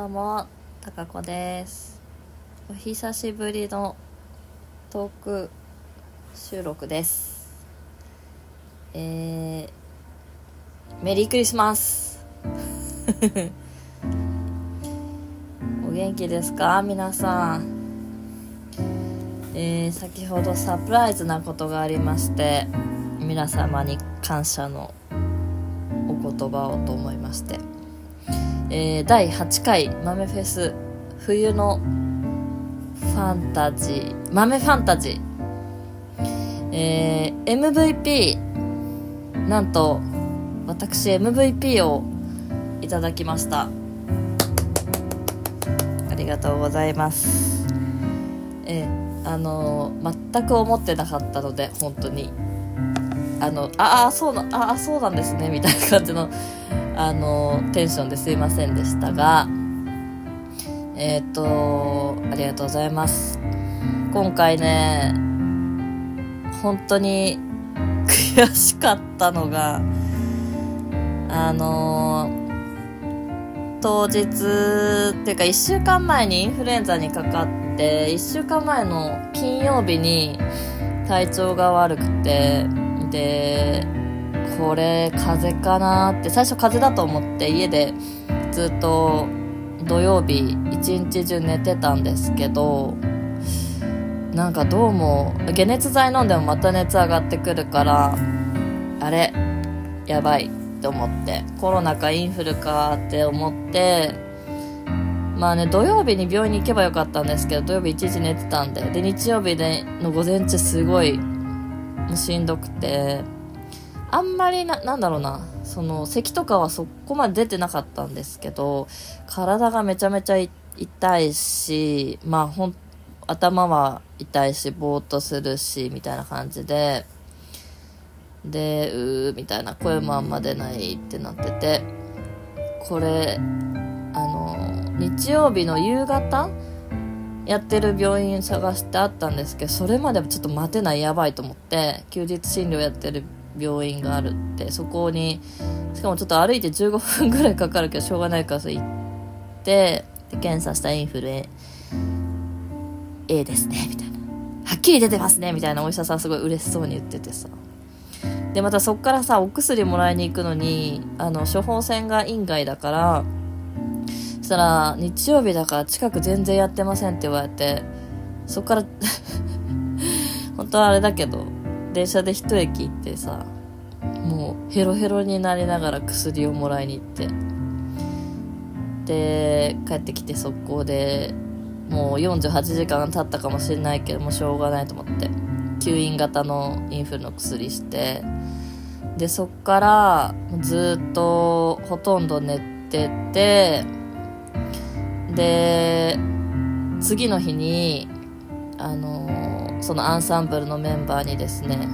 どうも、たかこです。お久しぶりのトーク収録です。えー、メリークリスマス お元気ですか？皆さん。えー、先ほどサプライズなことがありまして、皆様に感謝のお言葉をと思いまして。えー第8回豆フェス冬のファンタジー豆ファンタジー、えー MVP なんと私 MVP をいただきました。ありがとうございます。えーあのー全く思ってなかったので本当に。あのああそうなああそうなんですねみたいな感じのあのテンションですいませんでしたがえっ、とありがとうございます。今回ね本当に悔しかったのがあの当日っていうか1週間前にインフルエンザにかかって1週間前の金曜日に体調が悪くてでこれ風邪かなって最初風邪だと思って家でずっと土曜日一日中寝てたんですけどなんかどうも解熱剤飲んでもまた熱上がってくるからあれやばいって思ってコロナかインフルかって思ってまあね土曜日に病院に行けばよかったんですけど土曜日一日寝てたんでで日曜日での午前中すごいしんどくてあんまりな、なんだろうな、その、咳とかはそこまで出てなかったんですけど、体がめちゃめちゃ痛いし、まあほん、頭は痛いし、ぼーっとするし、みたいな感じで、で、うー、みたいな声もあんま出ないってなってて、これ、あの、日曜日の夕方やってる病院探してあったんですけど、それまではちょっと待てないやばいと思って、休日診療やってる病院があるってそこにしかもちょっと歩いて15分ぐらいかかるけどしょうがないからさ行ってで検査したインフル A, A ですねみたいな。はっきり出てますねみたいなお医者さんすごい嬉しそうに言っててさ。でまたそっからさお薬もらいに行くのにあの処方箋が院外だからしたら日曜日だから近く全然やってませんって言われてそっから 本当はあれだけど電車で一駅行ってさもうヘロヘロになりながら薬をもらいに行ってで帰ってきて速攻でもう48時間経ったかもしれないけどもうしょうがないと思って吸引型のインフルの薬してでそっからずっとほとんど寝ててで次の日にあのそのアンサンブルのメンバーにですね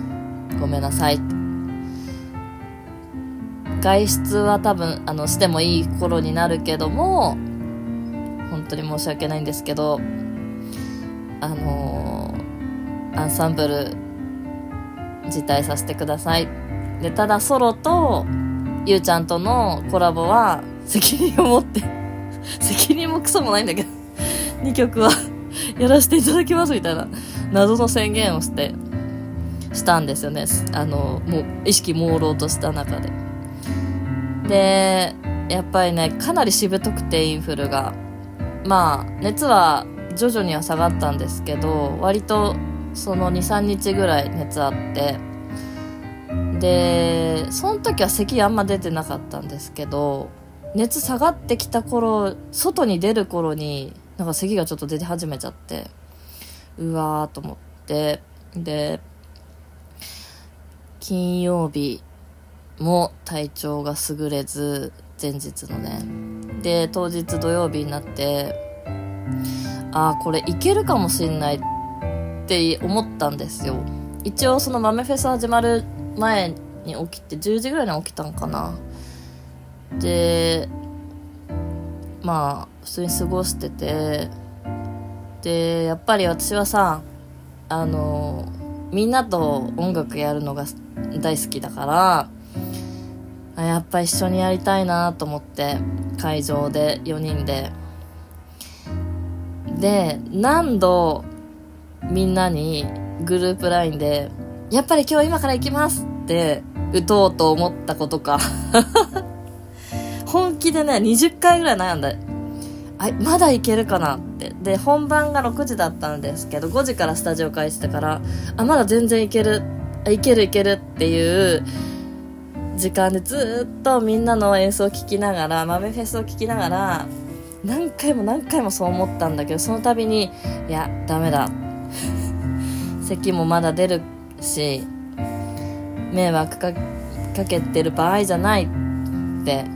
ごめんなさい。外出は多分あのしてもいい頃になるけども本当に申し訳ないんですけどあのアンサンブル辞退させてください。でただソロとゆうちゃんとのコラボは責任を持って責任もクソもないんだけど2曲はやらせていただきますみたいな謎の宣言をしてしたんですよね。あのもう意識朦朧とした中で。でやっぱりねかなりしぶとくてインフルが。まあ熱は徐々には下がったんですけど割とその23日ぐらい熱あって。でその時は咳あんま出てなかったんですけど熱下がってきた頃外に出る頃になんか咳がちょっと出て始めちゃってうわーと思ってで金曜日も体調が優れず前日のね。で当日土曜日になってああこれいけるかもしんないって思ったんですよ。一応その豆フェス始まる前に起きて10時ぐらいに起きたんかな。でまあ普通に過ごしててでやっぱり私はさあのみんなと音楽やるのが大好きだからやっぱ一緒にやりたいなと思って会場で4人でで、何度みんなにグループ LINE で、やっぱり今日今から行きますって打とうと思ったことか。本気でね、20回ぐらい悩んだ。あ、まだいけるかなって。で、本番が6時だったんですけど、5時からスタジオ開始してから、あ、まだ全然いける、いけるいけるっていう時間でずっとみんなの演奏を聴きながら、豆フェスを聴きながら、何回も何回もそう思ったんだけど、その度に、いや、ダメだ。咳もまだ出るし、迷惑かけてる場合じゃないって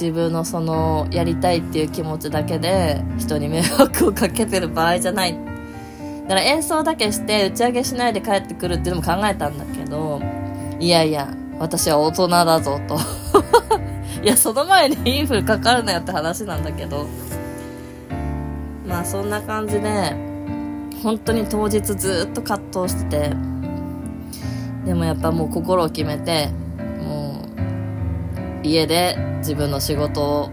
自分のそのやりたいっていう気持ちだけで人に迷惑をかけてる場合じゃない。だから演奏だけして打ち上げしないで帰ってくるっていうのも考えたんだけどいやいや私は大人だぞと。いやその前にインフルかかるなよって話なんだけど。まあそんな感じで本当に当日ずっと葛藤しててでもやっぱもう心を決めて家で自分の仕事を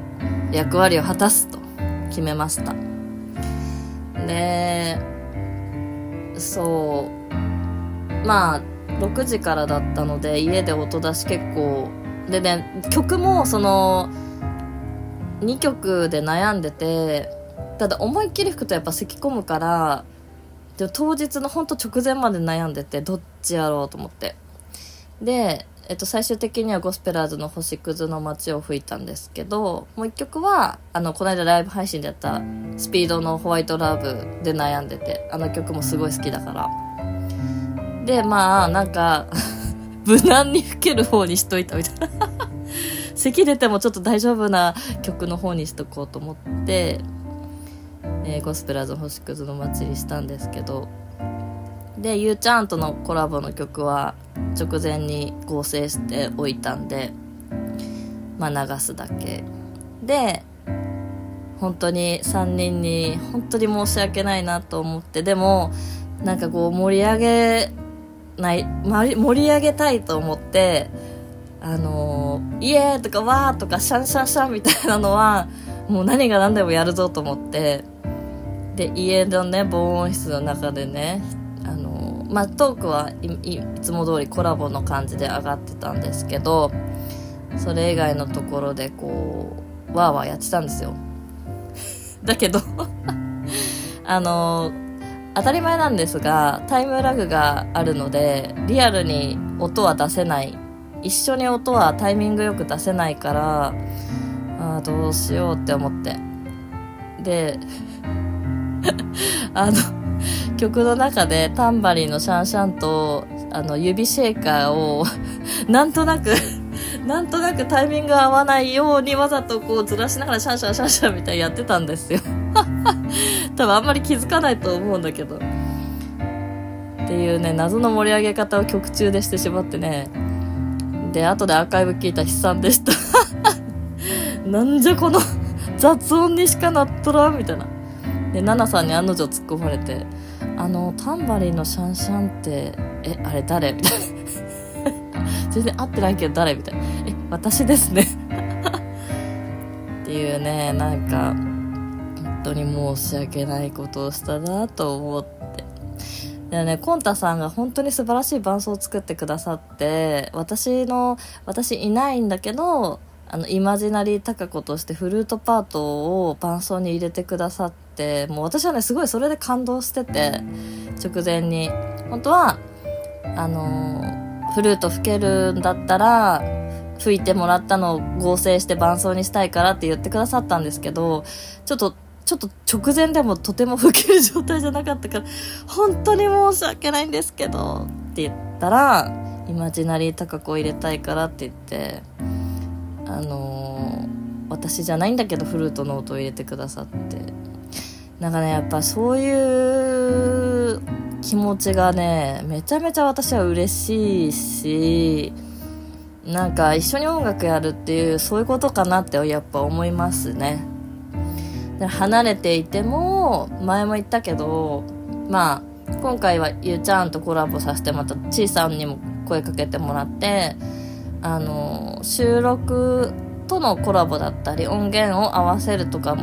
役割を果たすと決めました。でそう。まあ6時からだったので家で音出し結構。でね曲もその2曲で悩んでてただ思いっきり吹くとやっぱ咳き込むからで当日の本当直前まで悩んでてどっちやろうと思って。で、えっと、最終的にはゴスペラーズの星屑の街を吹いたんですけどもう一曲はあのこの間ライブ配信でやったスピードのホワイトラブで悩んでてあの曲もすごい好きだから。でまあなんか 無難に吹ける方にしといたみたいな。咳出てもちょっと大丈夫な曲の方にしとこうと思ってえー、ゴスペラーズ星屑の祭りしたんですけどでゆうちゃんとのコラボの曲は直前に合成しておいたんでまあ流すだけ。で本当に3人に本当に申し訳ないなと思ってでもなんかこう盛り上げない盛り上げたいと思ってあのー、イエーとかわーとかシャンシャンシャンみたいなのはもう何が何でもやるぞと思ってで家のね防音室の中でねまあトークはいつも通りコラボの感じで上がってたんですけどそれ以外のところでこうわーわーやってたんですよ。だけど あの当たり前なんですがタイムラグがあるのでリアルに音は出せない。一緒に音はタイミングよく出せないからあどうしようって思って。で あの、曲の中でタンバリンのシャンシャンと、あの、指シェーカーを、なんとなく なんとなくタイミング合わないようにわざとこうずらしながらシャンシャンシャンシャンみたいにやってたんですよ 多分あんまり気づかないと思うんだけど。っていうね、謎の盛り上げ方を曲中でしてしまってね。で、後でアーカイブ聞いた悲惨でしたなんじゃこの雑音にしかなっとらんみたいな。で奈々さんに案の定突っ込まれて「あのタンバリンのシャンシャンってえあれ誰?」みたいな。全然合ってないけど誰？みたいな「え私ですね」っていうねなんか本当に申し訳ないことをしたなと思って。でね、コンタさんが本当に素晴らしい伴奏を作ってくださって、私の、私いないんだけど、あの、イマジナリータカ子としてフルートパートを伴奏に入れてくださって、てもう私はねすごいそれで感動してて直前に。本当はあのフルート吹けるんだったら吹いてもらったのを合成して伴奏にしたいからって言ってくださったんですけどちょっとちょっと直前でもとても吹ける状態じゃなかったから本当に申し訳ないんですけどって言ったらイマジナリー高くを入れたいからって言ってあのー、私じゃないんだけどフルートの音を入れてくださって。なんかねやっぱそういう気持ちがねめちゃめちゃ私は嬉しいしなんか一緒に音楽やるっていうそういうことかなってやっぱ思いますね。で離れていても前も言ったけどまあ今回はゆうちゃんとコラボさせてまたちいさんにも声かけてもらってあの収録とのコラボだったり音源を合わせるとかっ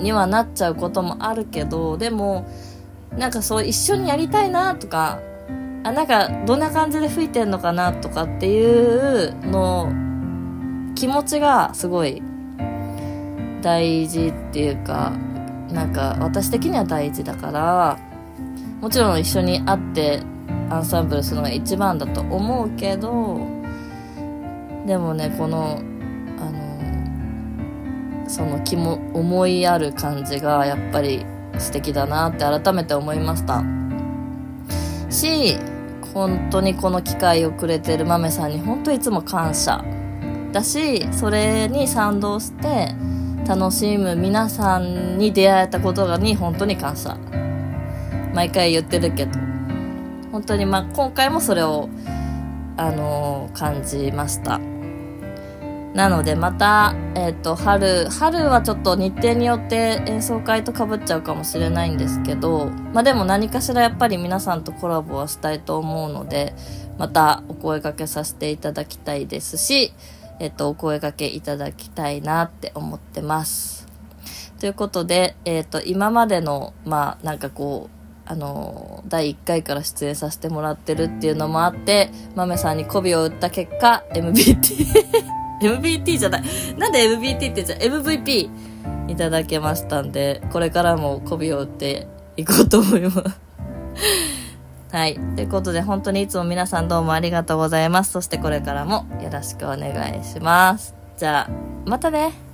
にはなっちゃうこともあるけどでもなんかそう一緒にやりたいなとかあなんかどんな感じで吹いてんのかなとかっていうの気持ちがすごい大事っていうかなんか私的には大事だからもちろん一緒に会ってアンサンブルするのが一番だと思うけどでもねこのその気も思いある感じがやっぱり素敵だなって改めて思いました。し本当にこの機会をくれてる豆さんに本当いつも感謝だしそれに賛同して楽しむ皆さんに出会えたことがに本当に感謝。毎回言ってるけど。本当にまあ今回もそれをあの、感じました。なのでまた、えっ、ー、と、春、春はちょっと日程によって演奏会とかぶっちゃうかもしれないんですけど、まあでも何かしらやっぱり皆さんとコラボはしたいと思うので、またお声掛けさせていただきたいですし、えっ、ー、と、お声掛けいただきたいなって思ってます。ということで、えっ、と、今までの、まあなんかこう、あの、第1回から出演させてもらってるっていうのもあって、豆さんに媚びを打った結果、MBT MBT じゃない。なんで MBT って言っちゃう ?MVP いただけましたんで、これからも媚びを打っていこうと思います。はい。ということで、本当にいつも皆さんどうもありがとうございます。そしてこれからもよろしくお願いします。じゃあ、またね。